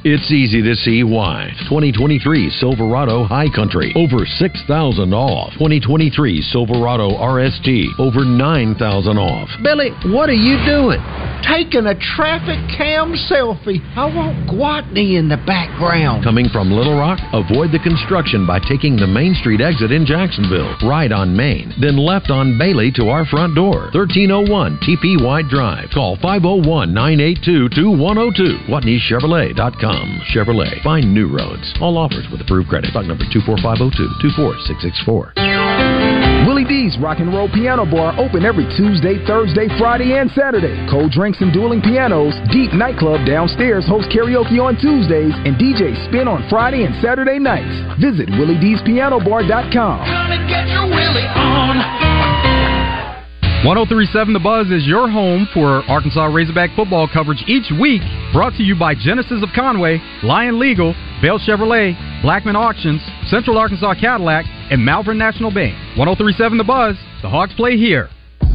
it's easy to see why. 2023 Silverado High Country, over 6,000 off. 2023 Silverado RST, over 9,000 off. Billy, what are you doing? Taking a traffic cam selfie. I want Gwatney in the background. Coming from Little Rock, avoid the construction by taking the Main Street exit in Jacksonville, right on Main, then left on Bailey to our front door. 1301 TP White Drive. Call 501 982 2102. GwatneyChevrolet.com. Chevrolet. Find new roads. All offers with approved credit. Stock number 24502 24664. Willie D's Rock and Roll Piano Bar open every Tuesday, Thursday, Friday, and Saturday. Cold drinks and dueling pianos. Deep Nightclub downstairs hosts karaoke on Tuesdays and DJ Spin on Friday and Saturday nights. Visit WillieD'sPianoBar.com. Gonna get your Willie on. 1037 The Buzz is your home for Arkansas Razorback football coverage each week. Brought to you by Genesis of Conway, Lion Legal, Bell Chevrolet, Blackmon Auctions, Central Arkansas Cadillac, and Malvern National Bank. 1037 The Buzz. The Hawks play here.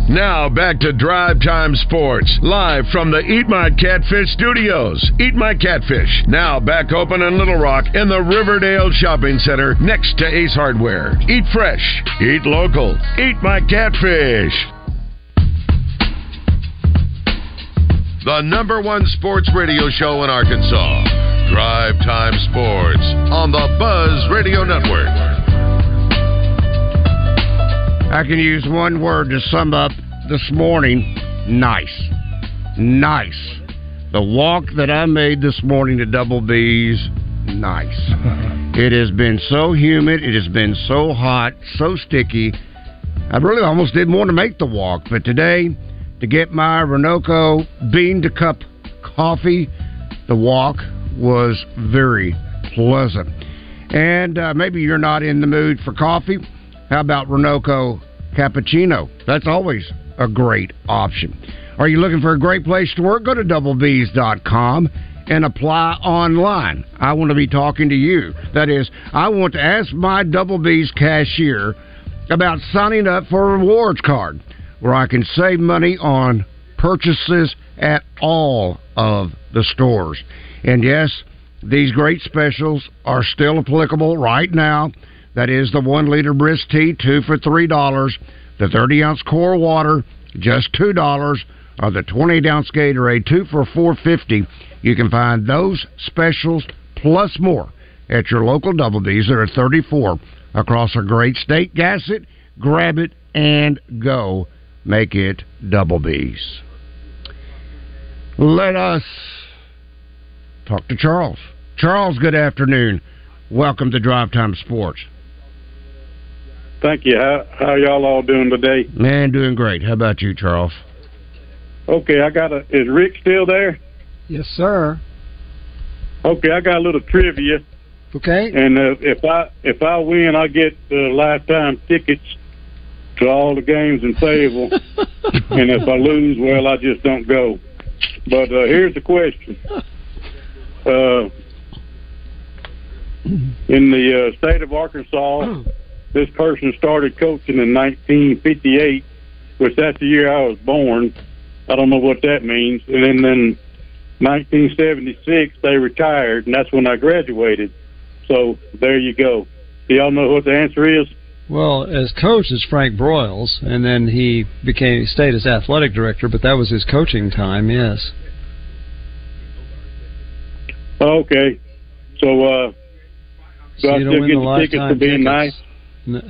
Now back to Drive Time Sports, live from the Eat My Catfish studios. Eat My Catfish, now back open in Little Rock in the Riverdale Shopping Center next to Ace Hardware. Eat fresh, eat local, eat my catfish. The number one sports radio show in Arkansas. Drive Time Sports on the Buzz Radio Network. I can use one word to sum up this morning nice. Nice. The walk that I made this morning to Double B's, nice. it has been so humid, it has been so hot, so sticky. I really almost didn't want to make the walk, but today, to get my Renoco bean to cup coffee, the walk was very pleasant. And uh, maybe you're not in the mood for coffee. How about Renoco cappuccino? That's always a great option. Are you looking for a great place to work? Go to doublebees.com and apply online. I want to be talking to you. That is, I want to ask my Double B's cashier about signing up for a rewards card where I can save money on purchases at all of the stores. And yes, these great specials are still applicable right now. That is the one liter brisk tea, two for three dollars. The thirty ounce core water, just two dollars. Or the 20 ounce Gatorade, two for four fifty. You can find those specials plus more at your local Double B's. There are thirty four across a great state. Gas it, grab it, and go. Make it Double B's. Let us talk to Charles. Charles, good afternoon. Welcome to Drive Time Sports. Thank you. How how y'all all doing today? Man, doing great. How about you, Charles? Okay, I got a. Is Rick still there? Yes, sir. Okay, I got a little trivia. Okay. And uh, if I if I win, I get uh, lifetime tickets to all the games in Fayetteville. and if I lose, well, I just don't go. But uh, here's the question: uh, In the uh, state of Arkansas, this person started coaching in 1958, which that's the year I was born. I don't know what that means. And then in 1976, they retired, and that's when I graduated. So there you go. Do y'all know what the answer is? Well, as coach is Frank Broyles, and then he became stayed as athletic director, but that was his coaching time. Yes. Okay. So, uh, So I you don't still win get the the tickets for lifetime being tickets. nice?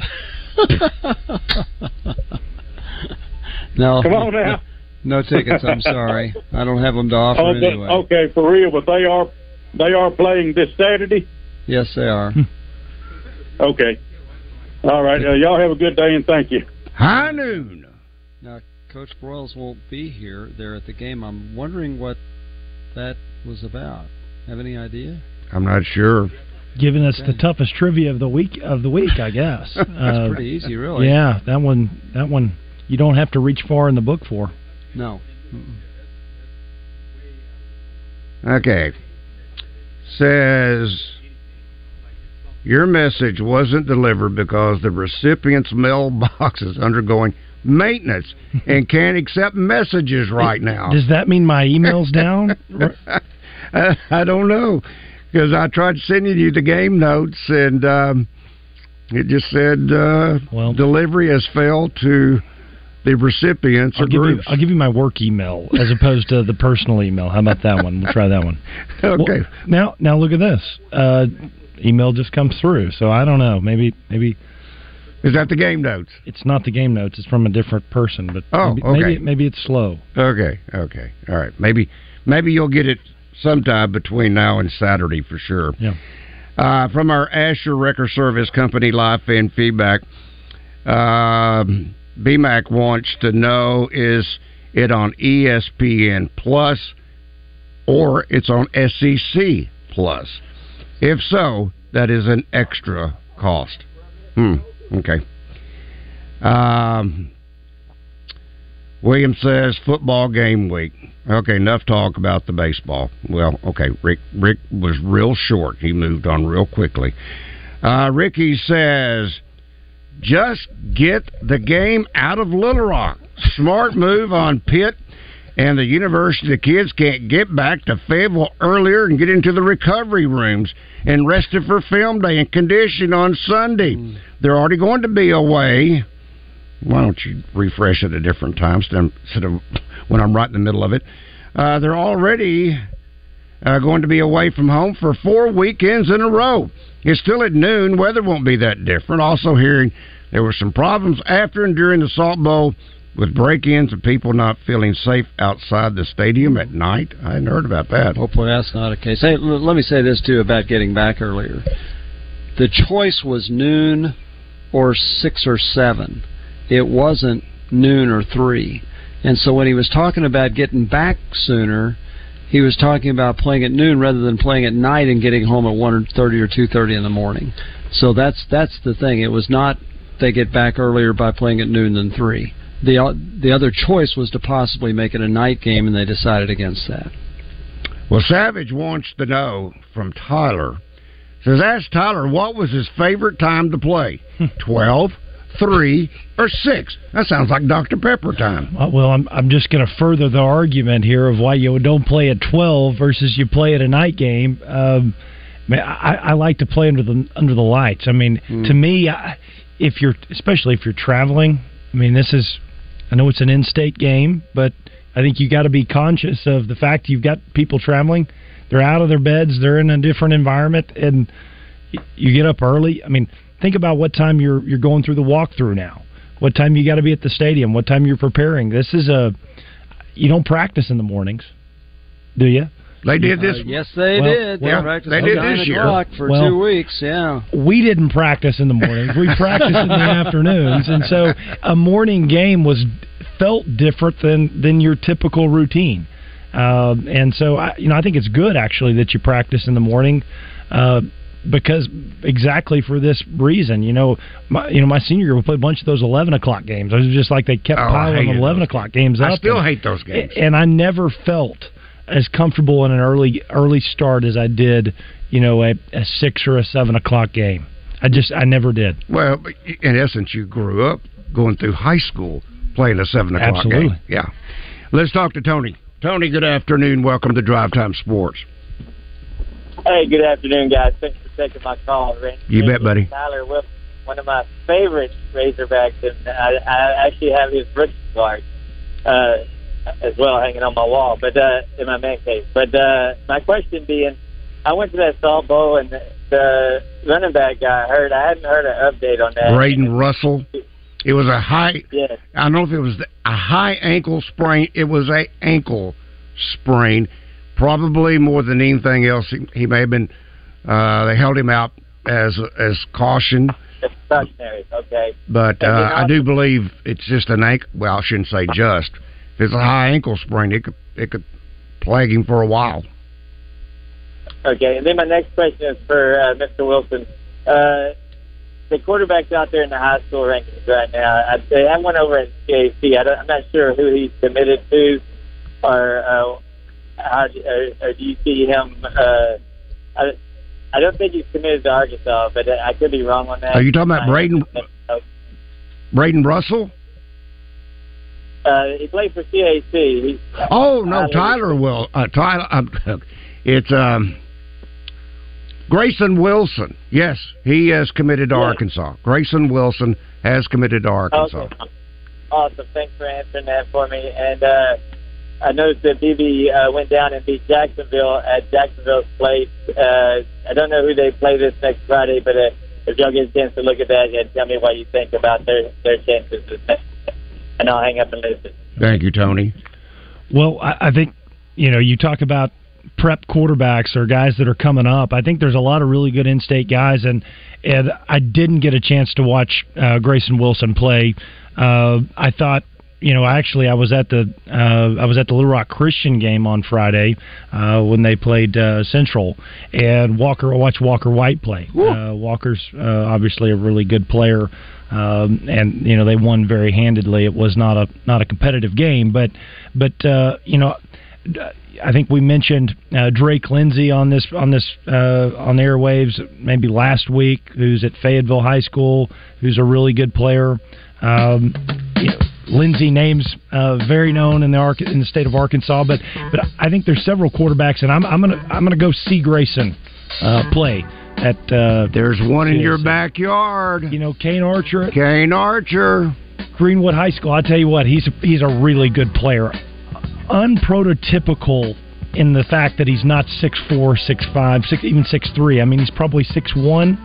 no. Come on now. No tickets. I'm sorry. I don't have them to offer Oh, anyway. Okay, for real, but they are they are playing this Saturday. Yes, they are. Okay. All right. Uh, y'all have a good day and thank you. High noon. Now, Coach Broyles won't be here there at the game. I'm wondering what that was about. Have any idea? I'm not sure. Giving us the toughest trivia of the week of the week, I guess. That's Uh, pretty easy, really. Yeah, that one. That one. You don't have to reach far in the book for. No. Okay. Says your message wasn't delivered because the recipient's mailbox is undergoing maintenance and can't accept messages right now. Does that mean my email's down? I, don't know because I tried sending you the game notes and um, it just said uh, delivery has failed to the recipients I'll or give, you. I'll give you my work email as opposed to the personal email. How about that one? We'll try that one. Okay. Well, now, now look at this. Uh, email just comes through, so I don't know. Maybe, maybe. Is that the game notes? It's not the game notes. It's from a different person. But Oh, maybe, okay. maybe, maybe it's slow. Okay, okay, all right. Maybe maybe you'll get it sometime between now and Saturday for sure. Yeah. Uh, from our Asher Record Service Company live fan feedback, um, BMAC wants to know is it on ESPN Plus or it's on SEC Plus? If so, that is an extra cost. Hmm. Okay. Um, William says football game week. Okay, enough talk about the baseball. Well, okay, Rick Rick was real short. He moved on real quickly. Uh, Ricky says, just get the game out of Little Rock. Smart move on Pitt and the university. The kids can't get back to Fayetteville earlier and get into the recovery rooms and rested for film day and condition on Sunday. They're already going to be away why don't you refresh at a different time instead of when I'm right in the middle of it? Uh, they're already uh, going to be away from home for four weekends in a row. It's still at noon. Weather won't be that different. Also, hearing there were some problems after and during the Salt Bowl with break-ins and people not feeling safe outside the stadium at night. I hadn't heard about that. Hopefully that's not a case. Hey, l- let me say this too about getting back earlier. The choice was noon or six or seven. It wasn't noon or three. And so when he was talking about getting back sooner, he was talking about playing at noon rather than playing at night and getting home at one thirty or two thirty in the morning. So that's that's the thing. It was not they get back earlier by playing at noon than three. The the other choice was to possibly make it a night game, and they decided against that. Well, Savage wants to know from Tyler. Says, ask Tyler what was his favorite time to play? 12, 3, or 6? That sounds like Dr. Pepper time. Uh, Well, I'm I'm just going to further the argument here of why you don't play at 12 versus you play at a night game. Um, man, I, I like to play under the under the lights. I mean, to me, I, if you're especially if you're traveling, I mean, this is I know it's an in-state game, but I think you got to be conscious of the fact you've got people traveling. They're out of their beds. They're in a different environment, and you get up early. I mean, think about what time you're you're going through the walkthrough now. What time you got to be at the stadium? What time you're preparing? This is a you don't practice in the mornings, do you? They did this. Uh, yes, they Well, did. well, they practiced they did this year. for Well- two weeks. Yeah. we didn't practice in the mornings. We practiced in the afternoons, and so a morning game was felt different than than your typical routine. Um, and so, I, you know, I think it's good actually that you practice in the morning. Uh, because exactly for this reason, you know, my you know my senior year we played a bunch of those eleven o'clock games. It was just like they kept Oh, piling eleven those o'clock games up. I still and- hate those games. and I never felt as comfortable in an early early start as I did, you know, a, a six or a seven o'clock game. I just I never did. Well, in essence, you grew up going through high school playing a seven o'clock Absolutely. game. Yeah. Let's talk to Tony. Tony, good afternoon. Welcome to Drive Time Sports. Hey, good afternoon, guys. Thanks for taking my call. Randy, You bet, buddy. Tyler Wilson, one of my favorite Razorbacks, and I, I actually have his rookie card uh, as well hanging on my wall, but uh, in my man cave. But uh, my question being, I went to that Salt Bowl, and the, the running back guy heard. I hadn't heard an update on that. Braden Russell. It was a high. Yes. I don't know if it was a high ankle sprain. It was a ankle sprain, probably more than anything else. He, he may have been. Uh, they held him out as as caution, It's. Okay. but uh, I do believe it's just an ankle. Well, I shouldn't say just. It's a high ankle sprain, it could it could plague him for a while. Okay, and then my next question is for uh, Mr. Wilson. Uh, the quarterbacks out there in the high school rankings right now, I, I went over in CAC. I don't, I'm not sure who he's committed to, or uh, how or, or do you see him? Uh, I, I don't think he's committed to Arkansas, but I could be wrong on that. Are you talking about Braden Uh, Braden Russell? Uh, he played for CAC. He's, Oh no, Tyler- Tyler will. Uh, Tyler, uh, it's um, Grayson Wilson. Yes, he has committed to Arkansas. Grayson Wilson has committed to Arkansas. Okay. Awesome. Thanks for answering that for me. And uh, I noticed that Beebe uh, went down and beat Jacksonville at Jacksonville's place. Uh, I don't know who they play this next Friday, but uh, if y'all get a chance to look at that and tell me what you think about their their chances, this next- and I'll hang up and listen. Thank you, Tony. Well, I, I think you know you talk about prep quarterbacks or guys that are coming up. I think there's a lot of really good in-state guys, and and I didn't get a chance to watch uh, Grayson Wilson play. Uh, I thought. You know, actually, I was at the uh, I was at the Little Rock Christian game on Friday uh, when they played uh, Central, and Walker. I watched Walker White play. Uh, Walker's uh, obviously a really good player, um, and you know they won very handedly. It was not a not a competitive game, but but uh, you know I think we mentioned uh, Drake Lindsey on this on this uh, on the airwaves maybe last week, who's at Fayetteville High School, who's a really good player. Um, you know, Lindsay names uh, very known in the Ark- in the state of Arkansas, but but I think there's several quarterbacks, and I'm I'm gonna I'm gonna go see Grayson uh, play at. Uh, There's one in your backyard. You know, Kane Archer. Kane Archer. Greenwood High School. I tell you what, he's he's a really good player. Unprototypical in the fact that he's not six four, six five, six even six three. I mean, he's probably six one,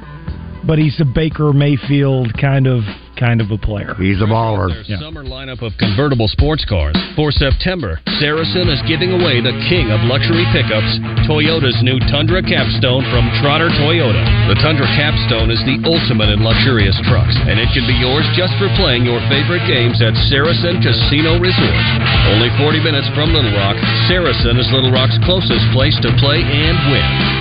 but he's a Baker Mayfield kind of kind of a player. He's a baller. Yeah. Summer lineup of convertible sports cars. For September, Saracen is giving away the king of luxury pickups, Toyota's new Tundra Capstone from Trotter Toyota. The Tundra Capstone is the ultimate in luxurious trucks, and it can be yours just for playing your favorite games at Saracen Casino Resort. Only 40 minutes from Little Rock, Saracen is Little Rock's closest place to play and win.